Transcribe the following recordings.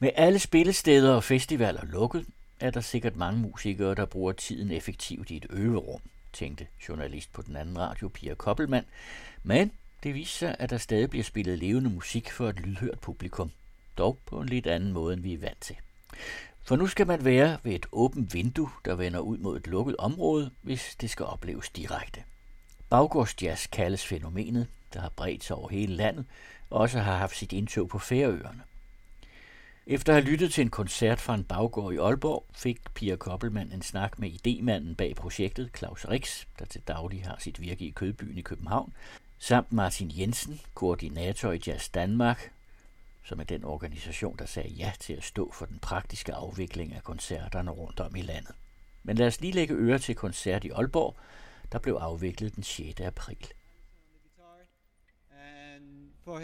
Med alle spillesteder og festivaler lukket, er der sikkert mange musikere, der bruger tiden effektivt i et øverum, tænkte journalist på den anden radio, Pia Koppelmann. Men det viser sig, at der stadig bliver spillet levende musik for et lydhørt publikum. Dog på en lidt anden måde, end vi er vant til. For nu skal man være ved et åbent vindue, der vender ud mod et lukket område, hvis det skal opleves direkte. Baggårdsjazz kaldes fænomenet, der har bredt sig over hele landet, og også har haft sit indtog på Færøerne. Efter at have lyttet til en koncert fra en baggård i Aalborg, fik Pia Koppelmann en snak med idemanden bag projektet, Claus Rix, der til daglig har sit virke i Kødbyen i København, samt Martin Jensen, koordinator i Jazz Danmark, som er den organisation, der sagde ja til at stå for den praktiske afvikling af koncerterne rundt om i landet. Men lad os lige lægge øre til koncert i Aalborg, der blev afviklet den 6. april. And for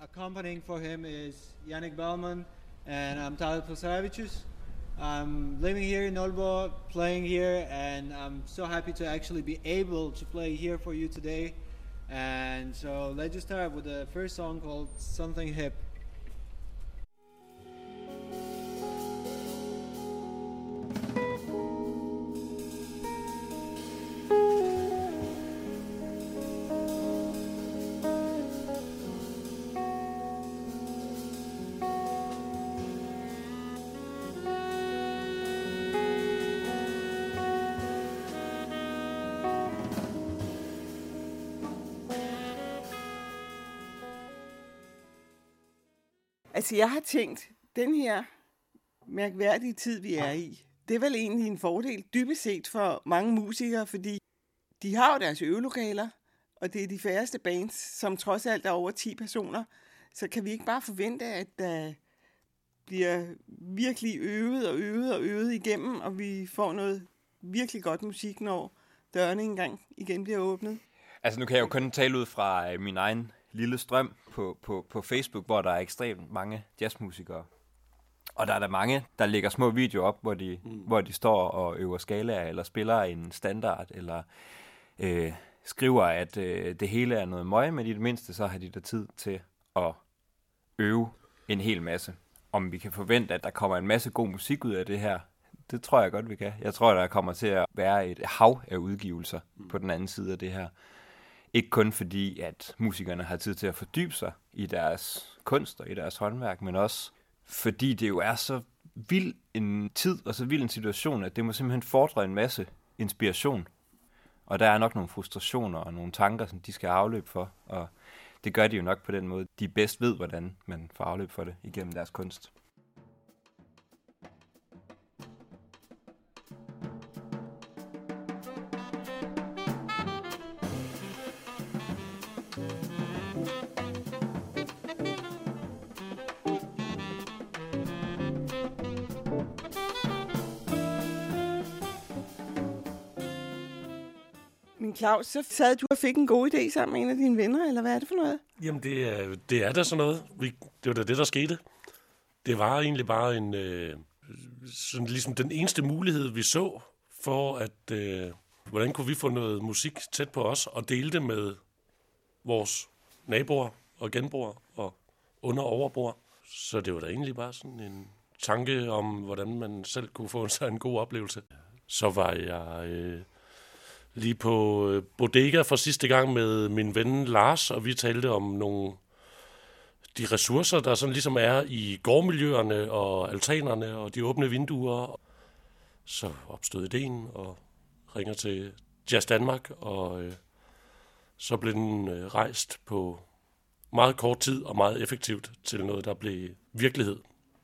accompanying for him is Yannick Bellman and I'm Tyler Pulsavicius. I'm living here in Olbo, playing here, and I'm so happy to actually be able to play here for you today. And so let's just start with the first song called Something Hip. Altså, jeg har tænkt, den her mærkværdige tid, vi er i, det er vel egentlig en fordel, dybest set for mange musikere, fordi de har jo deres øvelokaler, og det er de færreste bands, som trods alt er over 10 personer. Så kan vi ikke bare forvente, at der bliver virkelig øvet og øvet og øvet igennem, og vi får noget virkelig godt musik, når dørene engang igen bliver åbnet? Altså nu kan jeg jo kun tale ud fra øh, min egen lille strøm på, på, på Facebook, hvor der er ekstremt mange jazzmusikere. Og der er der mange, der lægger små videoer op, hvor de, mm. hvor de står og øver skalaer, eller spiller en standard, eller øh, skriver, at øh, det hele er noget møg, men i det mindste så har de der tid til at øve en hel masse. Om vi kan forvente, at der kommer en masse god musik ud af det her, det tror jeg godt, vi kan. Jeg tror, der kommer til at være et hav af udgivelser mm. på den anden side af det her. Ikke kun fordi, at musikerne har tid til at fordybe sig i deres kunst og i deres håndværk, men også fordi det jo er så vild en tid og så vild en situation, at det må simpelthen fordre en masse inspiration. Og der er nok nogle frustrationer og nogle tanker, som de skal afløbe for, og det gør de jo nok på den måde. De bedst ved, hvordan man får afløb for det igennem deres kunst. Claus, så sad du og fik en god idé sammen med en af dine venner, eller hvad er det for noget? Jamen, det er, det er da sådan noget. Vi, det var da det, der skete. Det var egentlig bare en, øh, sådan ligesom den eneste mulighed, vi så for, at øh, hvordan kunne vi få noget musik tæt på os og dele det med vores naboer og genboer og under overboer. Så det var da egentlig bare sådan en tanke om, hvordan man selv kunne få sig en god oplevelse. Så var jeg øh, lige på øh, Bodega for sidste gang med min ven Lars, og vi talte om nogle de ressourcer, der sådan ligesom er i gårdmiljøerne og altanerne og de åbne vinduer. Så opstod ideen og ringer til Jazz Danmark, og øh, så blev den øh, rejst på meget kort tid og meget effektivt til noget, der blev virkelighed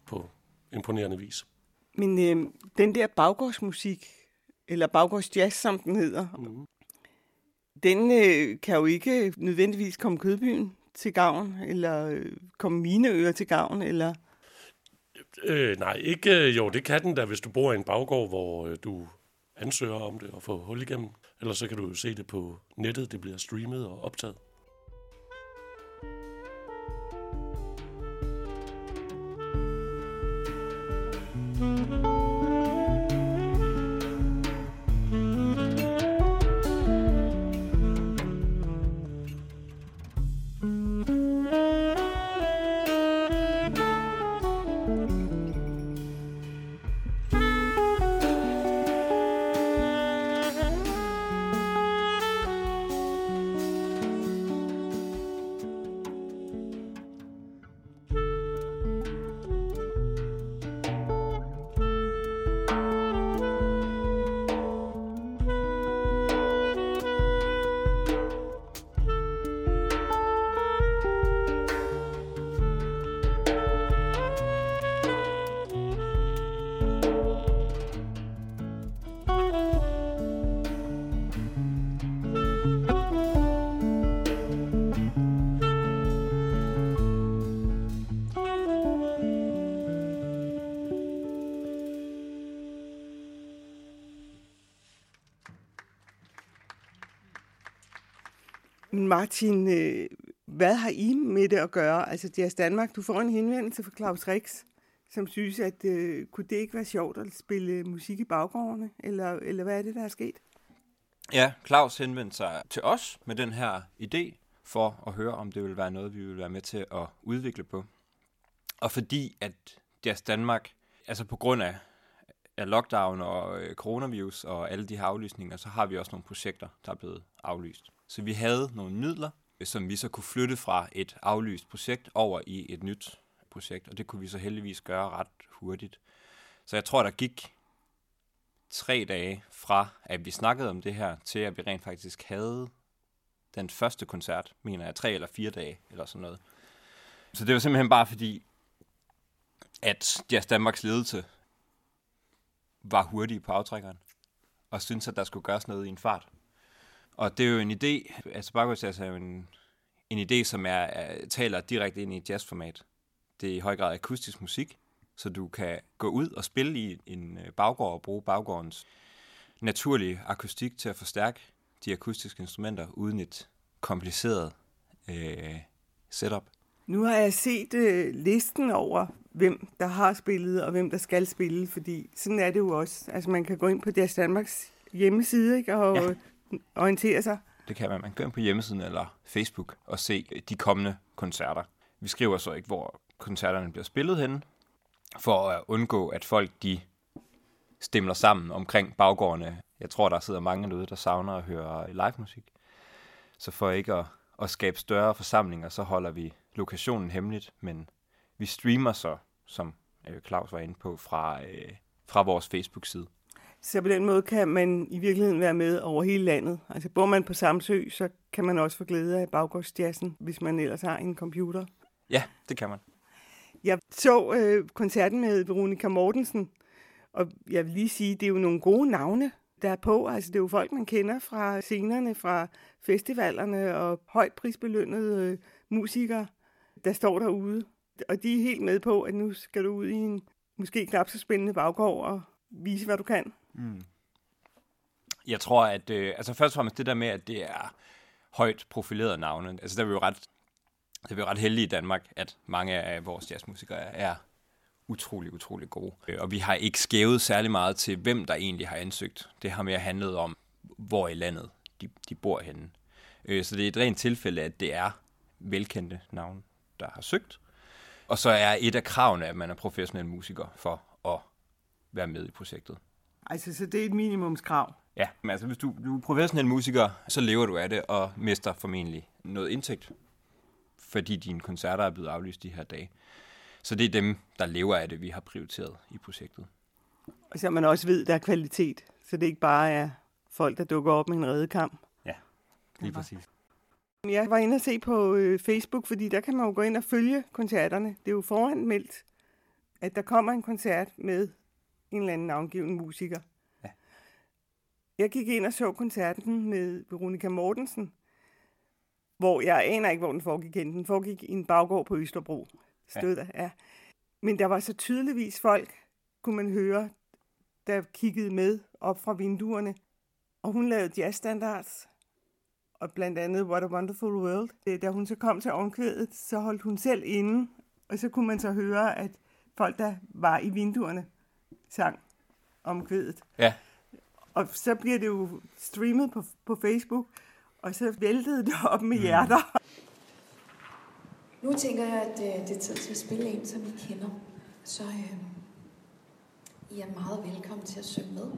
på imponerende vis. Men øh, den der baggårdsmusik, eller baggårdsjazz, som den hedder. Mm. Den øh, kan jo ikke nødvendigvis komme Kødbyen til gavn, eller øh, komme mine ører til gavn, eller... Øh, nej, ikke. Jo, det kan den da, hvis du bor i en baggård, hvor øh, du ansøger om det og får hul igennem. Ellers så kan du jo se det på nettet, det bliver streamet og optaget. Mm-hmm. Martin, øh, hvad har I med det at gøre? Altså, Jazz Danmark, du får en henvendelse fra Claus Rix, som synes, at øh, kunne det ikke være sjovt at spille musik i baggårdene? Eller, eller hvad er det, der er sket? Ja, Claus henvendte sig til os med den her idé for at høre, om det ville være noget, vi ville være med til at udvikle på. Og fordi at Jazz Danmark, altså på grund af, af lockdown og øh, coronavirus og alle de her aflysninger, så har vi også nogle projekter, der er blevet aflyst. Så vi havde nogle midler, øh, som vi så kunne flytte fra et aflyst projekt over i et nyt projekt, og det kunne vi så heldigvis gøre ret hurtigt. Så jeg tror, der gik tre dage fra, at vi snakkede om det her, til at vi rent faktisk havde den første koncert, mener jeg, tre eller fire dage, eller sådan noget. Så det var simpelthen bare fordi, at Jazz Danmarks ledelse var hurtige på aftrækkeren, og syntes, at der skulle gøres noget i en fart. Og det er jo en idé, altså Baggårdsjazz er jo en, en idé, som er, er, taler direkte ind i et jazzformat. Det er i høj grad akustisk musik, så du kan gå ud og spille i en øh, baggård og bruge baggårdens naturlige akustik til at forstærke de akustiske instrumenter uden et kompliceret øh, setup. Nu har jeg set øh, listen over, hvem der har spillet og hvem der skal spille, fordi sådan er det jo også. Altså man kan gå ind på deres Danmarks hjemmeside ikke, og ja. orientere sig. Det kan man. Man kan gå ind på hjemmesiden eller Facebook og se de kommende koncerter. Vi skriver så ikke, hvor koncerterne bliver spillet henne, for at undgå, at folk de stemler sammen omkring baggårdene. Jeg tror, der sidder mange derude, der savner at høre live musik. Så for ikke at, at skabe større forsamlinger, så holder vi lokationen hemmeligt, men vi streamer så, som øh, Claus var inde på, fra, øh, fra vores Facebook-side. Så på den måde kan man i virkeligheden være med over hele landet. Altså bor man på Samsø, så kan man også få glæde af baggårdsjazzen, hvis man ellers har en computer. Ja, det kan man. Jeg så øh, koncerten med Veronica Mortensen, og jeg vil lige sige, det er jo nogle gode navne, der er på. Altså det er jo folk, man kender fra scenerne, fra festivalerne og højt prisbelønnede øh, musikere, der står derude. Og de er helt med på, at nu skal du ud i en måske knap så spændende baggård og vise, hvad du kan. Mm. Jeg tror, at øh, altså først og fremmest det der med, at det er højt profileret navne. Altså der er vi jo ret, der er vi jo ret heldige i Danmark, at mange af vores jazzmusikere er utrolig, utrolig gode. Øh, og vi har ikke skævet særlig meget til, hvem der egentlig har ansøgt. Det har mere handlet om, hvor i landet de, de bor henne. Øh, så det er et rent tilfælde, at det er velkendte navne, der har søgt. Og så er et af kravene, at man er professionel musiker for at være med i projektet. Altså, så det er et minimumskrav? Ja, men altså, hvis du, du er professionel musiker, så lever du af det og mister formentlig noget indtægt, fordi dine koncerter er blevet aflyst de her dage. Så det er dem, der lever af det, vi har prioriteret i projektet. Og så man også ved, der er kvalitet, så det ikke bare er folk, der dukker op med en redekamp. Ja, lige præcis. Jeg var inde og se på øh, Facebook, fordi der kan man jo gå ind og følge koncerterne. Det er jo foranmeldt, at der kommer en koncert med en eller anden navngiven musiker. Ja. Jeg gik ind og så koncerten med Veronica Mortensen, hvor jeg aner ikke, hvor den foregik hen. Den foregik i en baggård på Østerbro. Stod ja. der, ja. Men der var så tydeligvis folk, kunne man høre, der kiggede med op fra vinduerne. Og hun lavede jazzstandards, og blandt andet What a Wonderful World. Da hun så kom til omkvædet, så holdt hun selv inde, og så kunne man så høre, at folk, der var i vinduerne, sang omkvædet. Ja. Og så bliver det jo streamet på, på Facebook, og så væltede det op med mm. hjerter. Nu tænker jeg, at øh, det er tid til at spille en, som I kender. Så øh, I er meget velkommen til at synge med.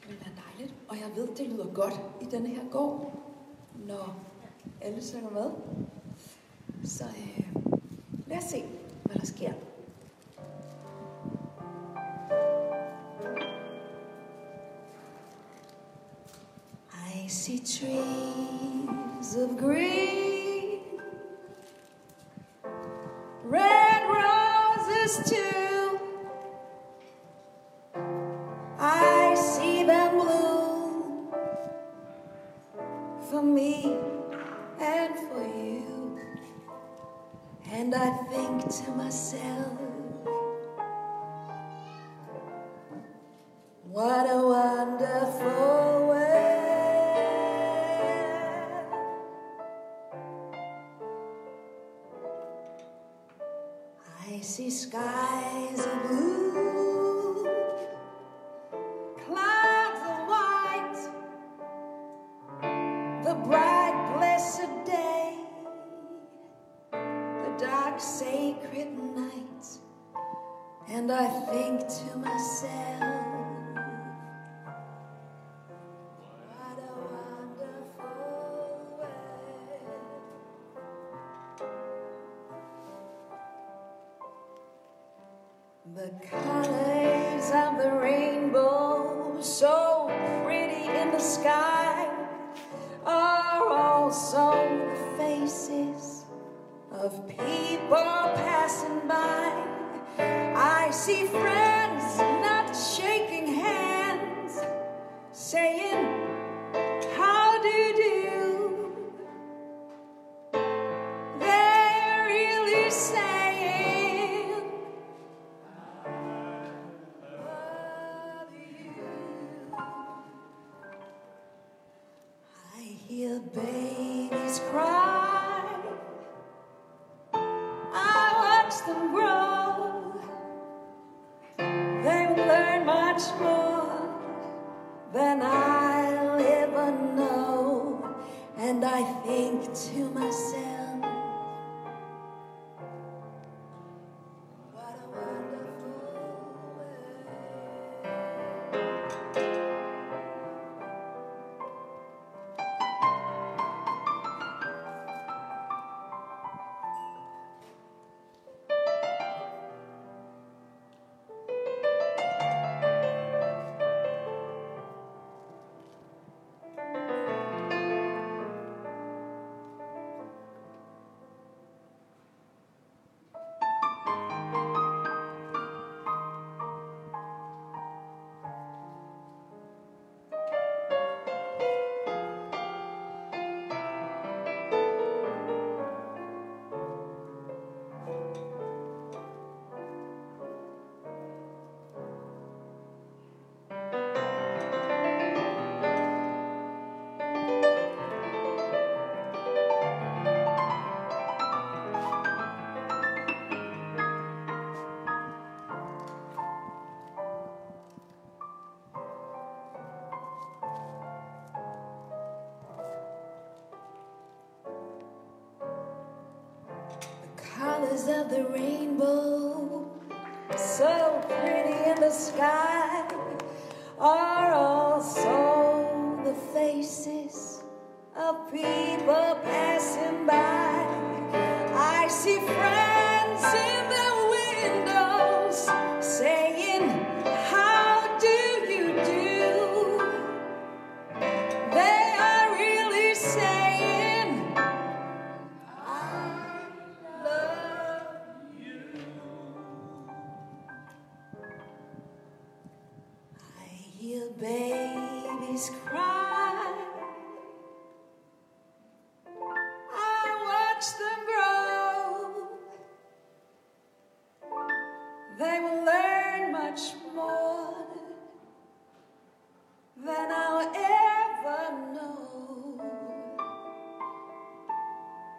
Det vil være dejligt. Og jeg ved, det lyder godt i denne her gård, når alle synger med. Så øh, lad os se, hvad der sker. I see trees of green, And I think to myself, The colors of the rainbow, so pretty in the sky, are also the faces of people passing by. I see friends them grow. They will learn much more than I'll ever know. And I think to myself, of the rainbow,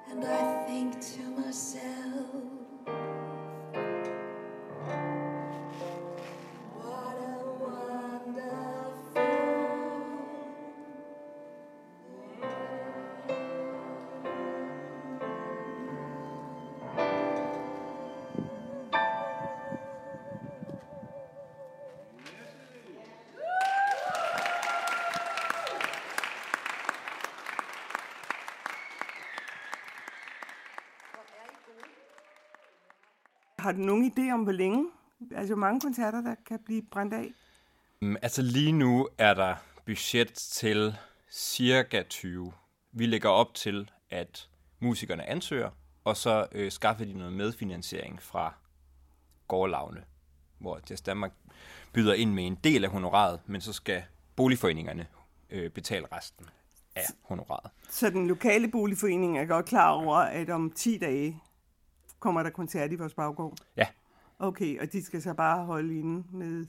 And I think to myself, du nogen idé om, hvor længe? Altså, hvor mange koncerter, der kan blive brændt af? Mm, Altså lige nu er der budget til cirka 20. Vi lægger op til, at musikerne ansøger, og så øh, skaffer de noget medfinansiering fra gårdlavne, hvor Jazz Danmark byder ind med en del af honoraret, men så skal boligforeningerne øh, betale resten af honoraret. Så den lokale boligforening er godt klar over, at om 10 dage kommer der koncert i vores baggård. Ja, Okay, og de skal så bare holde inde med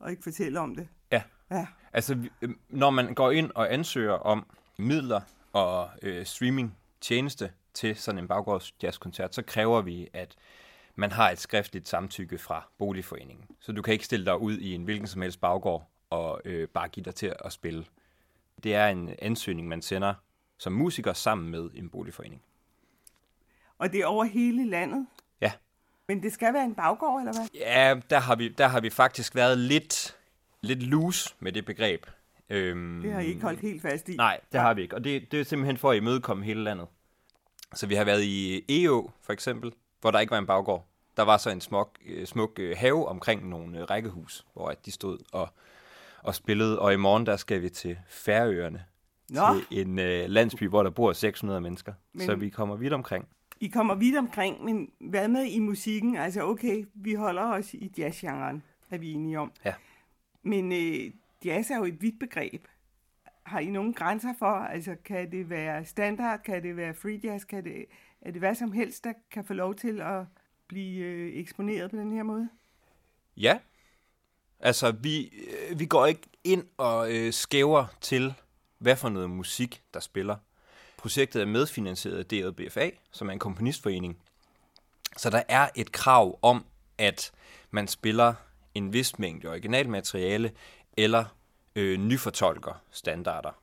og ikke fortælle om det. ja. Ja, Altså, vi- øh, når man går ind og ansøger om midler og øh, streaming tjeneste til sådan en baggårds jazzkoncert, så kræver vi, at man har et skriftligt samtykke fra boligforeningen. Så du kan ikke stille dig ud i en hvilken som helst baggård og øh, bare give dig til at spille. Det er en ansøgning, man sender som musiker sammen med en boligforening. Og det er over hele landet? Ja. Men det skal være en baggård, eller hvad? Ja, der har vi, der har vi faktisk været lidt, lidt loose med det begreb. Øhm, det har I ikke holdt helt fast i? Nej, det har vi ikke. Og det, det er simpelthen for at imødekomme hele landet. Så vi har været i EO, for eksempel, hvor der ikke var en baggård. Der var så en smuk, øh, smuk øh, have omkring nogle øh, rækkehus, hvor de stod og, og spillede. Og i morgen, der skal vi til Færøerne. Nå. Til en øh, landsby, hvor der bor 600 mennesker. Men, så vi kommer vidt omkring. I kommer vidt omkring, men hvad med i musikken? Altså okay, vi holder os i jazzgenren, er vi enige om. Ja. Men øh, jazz er jo et vidt begreb. Har I nogle grænser for? Altså kan det være standard, kan det være free jazz, kan det, er det hvad som helst, der kan få lov til at blive øh, eksponeret på den her måde? Ja. Altså vi, øh, vi går ikke ind og øh, skæver til, hvad for noget musik, der spiller. Projektet er medfinansieret af DRBFA, som er en komponistforening. Så der er et krav om, at man spiller en vis mængde originalmateriale eller øh, nyfortolker standarder.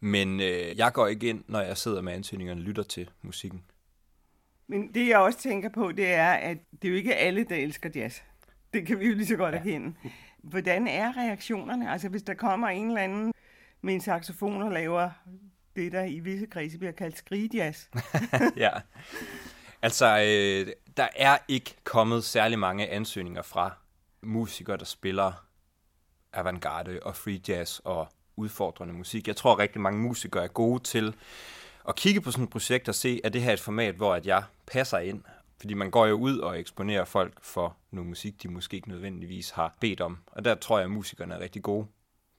Men øh, jeg går ikke ind, når jeg sidder med ansøgningerne og lytter til musikken. Men det jeg også tænker på, det er, at det er jo ikke alle, der elsker jazz. Det kan vi jo lige så godt ja. erkende. Hvordan er reaktionerne? Altså hvis der kommer en eller anden med en saxofon og laver det, der i visse kredse bliver kaldt skridjas. ja. Altså, øh, der er ikke kommet særlig mange ansøgninger fra musikere, der spiller avantgarde og free jazz og udfordrende musik. Jeg tror, rigtig mange musikere er gode til at kigge på sådan et projekt og se, at det her er et format, hvor at jeg passer ind. Fordi man går jo ud og eksponerer folk for noget musik, de måske ikke nødvendigvis har bedt om. Og der tror jeg, at musikerne er rigtig gode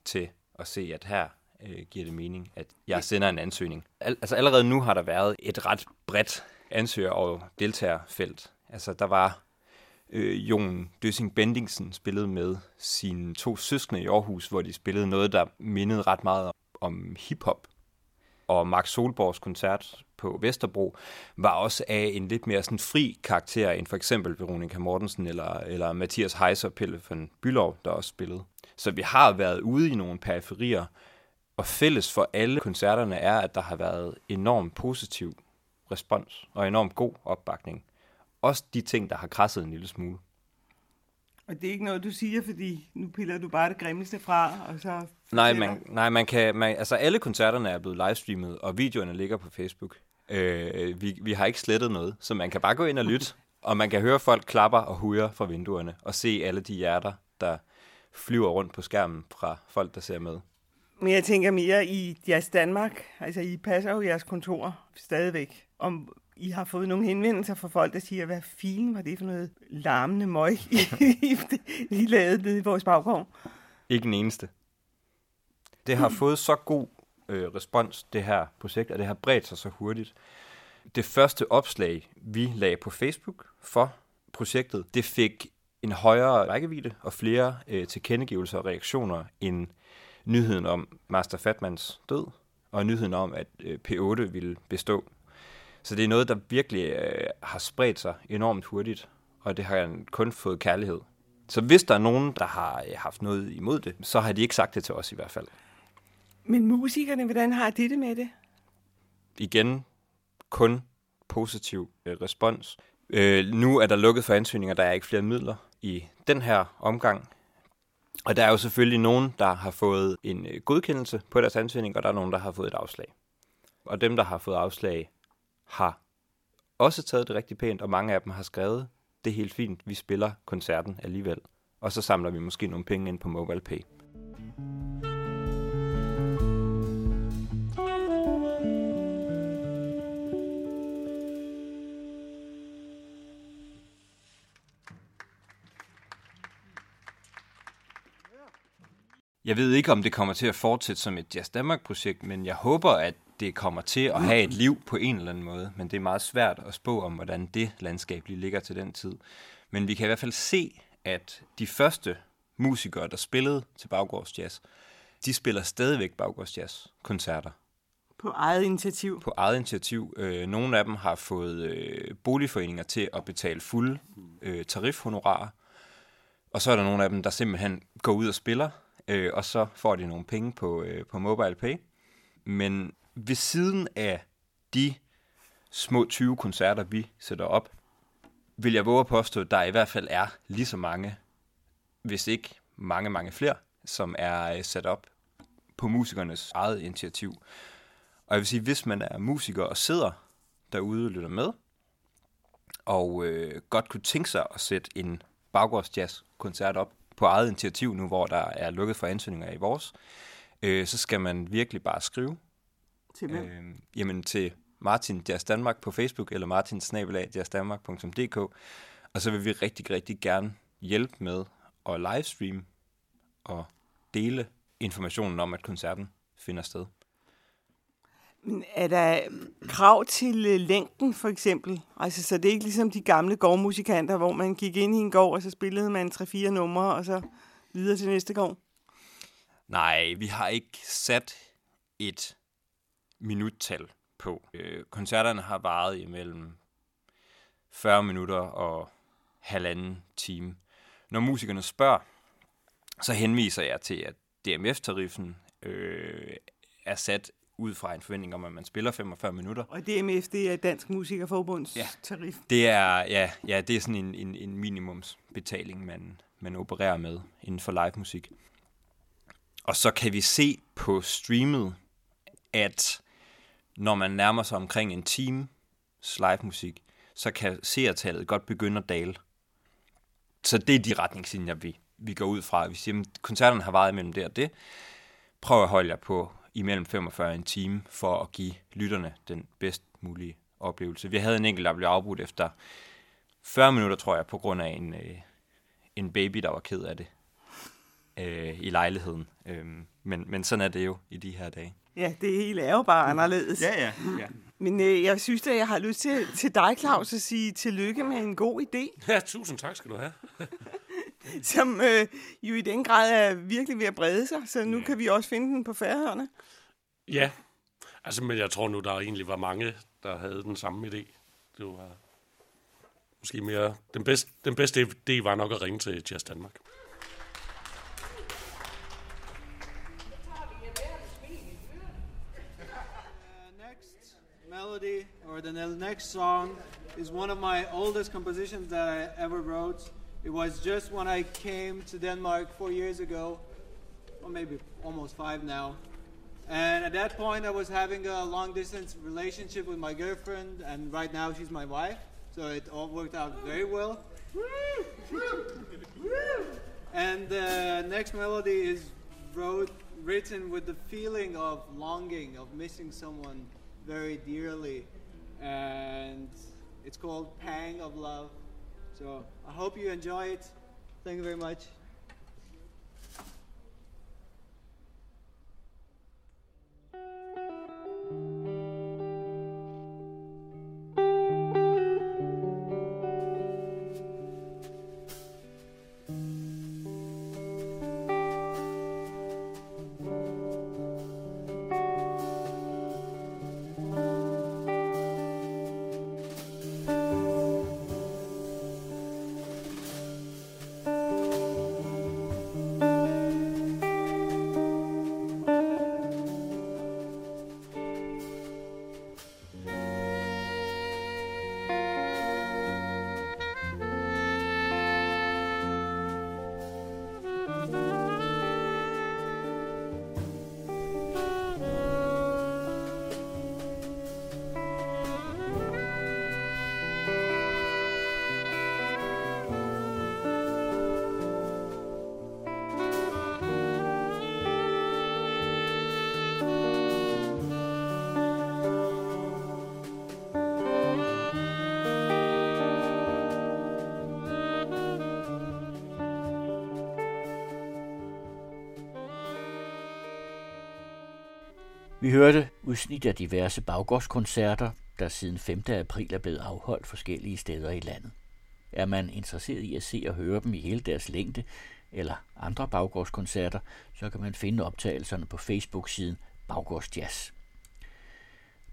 til at se, at her øh, giver det mening, at jeg sender en ansøgning. Al- altså allerede nu har der været et ret bredt ansøger- og deltagerfelt. Altså der var øh, Jon Døssing Bendingsen spillede med sine to søskende i Aarhus, hvor de spillede noget, der mindede ret meget om hiphop. Og Max Solborgs koncert på Vesterbro var også af en lidt mere sådan fri karakter end for eksempel Veronica Mortensen eller, eller Mathias Heiser Pelle von Bylov, der også spillede. Så vi har været ude i nogle periferier, og fælles for alle koncerterne er, at der har været enormt positiv respons og enormt god opbakning. Også de ting, der har krasset en lille smule. Og det er ikke noget, du siger, fordi nu piller du bare det grimmeste fra, og så... Nej, man, nej, man kan... Man, altså, alle koncerterne er blevet livestreamet, og videoerne ligger på Facebook. Øh, vi, vi har ikke slettet noget, så man kan bare gå ind og lytte, og man kan høre folk klapper og hujer fra vinduerne, og se alle de hjerter, der flyver rundt på skærmen fra folk, der ser med. Men jeg tænker mere i jeres Danmark, altså I passer jo jeres kontor stadigvæk, om I har fået nogle henvendelser fra folk, der siger, hvad filen var det for noget larmende møg, I, I lavede nede i vores baggård? Ikke en eneste. Det har fået så god øh, respons, det her projekt, og det har bredt sig så hurtigt. Det første opslag, vi lagde på Facebook for projektet, det fik en højere rækkevidde og flere øh, tilkendegivelser og reaktioner end nyheden om Master Fatmans død, og nyheden om, at øh, P8 ville bestå. Så det er noget, der virkelig øh, har spredt sig enormt hurtigt, og det har kun fået kærlighed. Så hvis der er nogen, der har øh, haft noget imod det, så har de ikke sagt det til os i hvert fald. Men musikerne, hvordan har de det med det? Igen, kun positiv øh, respons. Øh, nu er der lukket for ansøgninger, der er ikke flere midler i den her omgang. Og der er jo selvfølgelig nogen, der har fået en øh, godkendelse på deres ansøgning, og der er nogen, der har fået et afslag. Og dem, der har fået afslag, har også taget det rigtig pænt, og mange af dem har skrevet, det er helt fint, vi spiller koncerten alligevel. Og så samler vi måske nogle penge ind på MobilePay. Jeg ved ikke, om det kommer til at fortsætte som et Jazz Danmark-projekt, men jeg håber, at det kommer til at have et liv på en eller anden måde. Men det er meget svært at spå om, hvordan det landskab lige ligger til den tid. Men vi kan i hvert fald se, at de første musikere, der spillede til Baggårds Jazz, de spiller stadigvæk Baggårds Jazz-koncerter På eget initiativ. På eget initiativ. Øh, nogle af dem har fået øh, boligforeninger til at betale fulde øh, tarifhonorarer. Og så er der nogle af dem, der simpelthen går ud og spiller, øh, og så får de nogle penge på, øh, på MobilePay. Men ved siden af de små 20 koncerter, vi sætter op, vil jeg våge at påstå, at der i hvert fald er lige så mange, hvis ikke mange, mange flere, som er øh, sat op på musikernes eget initiativ. Og jeg vil sige, hvis man er musiker og sidder derude og lytter med, og øh, godt kunne tænke sig at sætte en baggårdsjazz-koncert op på eget initiativ nu, hvor der er lukket for ansøgninger i vores, øh, så skal man virkelig bare skrive. Til hvem? Øh, jamen til Martin Jazz Danmark på Facebook, eller martinsnabelag.jazzdanmark.dk, og så vil vi rigtig, rigtig gerne hjælpe med at livestream og dele informationen om, at koncerten finder sted. Men er der øhm, krav til øh, længden, for eksempel? Altså, så det er ikke ligesom de gamle gårdmusikanter, hvor man gik ind i en gård, og så spillede man 3-4 numre, og så videre til næste gård? Nej, vi har ikke sat et minuttal på. Øh, koncerterne har varet imellem 40 minutter og halvanden time. Når musikerne spørger, så henviser jeg til, at DMF-tariffen øh, er sat ud fra en forventning om, at man spiller 45 minutter. Og DMF, det er Dansk Musikerforbunds Ja. tarif. Det er, ja, ja, det er sådan en, en, en minimumsbetaling, man, man opererer med inden for live musik. Og så kan vi se på streamet, at når man nærmer sig omkring en time live musik, så kan seertallet godt begynde at dale. Så det er de retningslinjer, vi, vi går ud fra. Vi siger, at koncerterne har varet imellem det og det. Prøv at holde jer på imellem 45 og en time, for at give lytterne den bedst mulige oplevelse. Vi havde en enkelt, der blev afbrudt efter 40 minutter, tror jeg, på grund af en, øh, en baby, der var ked af det øh, i lejligheden. Øhm, men, men sådan er det jo i de her dage. Ja, det hele er jo bare anderledes. ja. ja. Men øh, jeg synes at jeg har lyst til, til dig, Claus, at sige tillykke med en god idé, Ja, tusind tak skal du have. som øh, jo i den grad er virkelig ved at brede sig, så nu kan vi også finde den på færøerne. Ja, altså, men jeg tror nu, der egentlig var mange, der havde den samme idé. Det var måske mere... Den bedste, den bedste idé var nok at ringe til Jazz Danmark. The next melody or the ne- next song is one of my oldest compositions that I ever wrote. It was just when I came to Denmark four years ago, or maybe almost five now. And at that point, I was having a long distance relationship with my girlfriend, and right now she's my wife. So it all worked out very well. And the next melody is wrote, written with the feeling of longing, of missing someone very dearly. And it's called Pang of Love. So I hope you enjoy it. Thank you very much. Vi hørte udsnit af diverse baggårdskoncerter, der siden 5. april er blevet afholdt forskellige steder i landet. Er man interesseret i at se og høre dem i hele deres længde, eller andre baggårdskoncerter, så kan man finde optagelserne på Facebook-siden Baggårdsjazz.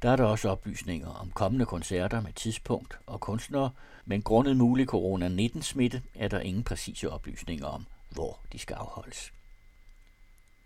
Der er der også oplysninger om kommende koncerter med tidspunkt og kunstnere, men grundet mulig corona-19-smitte er der ingen præcise oplysninger om, hvor de skal afholdes.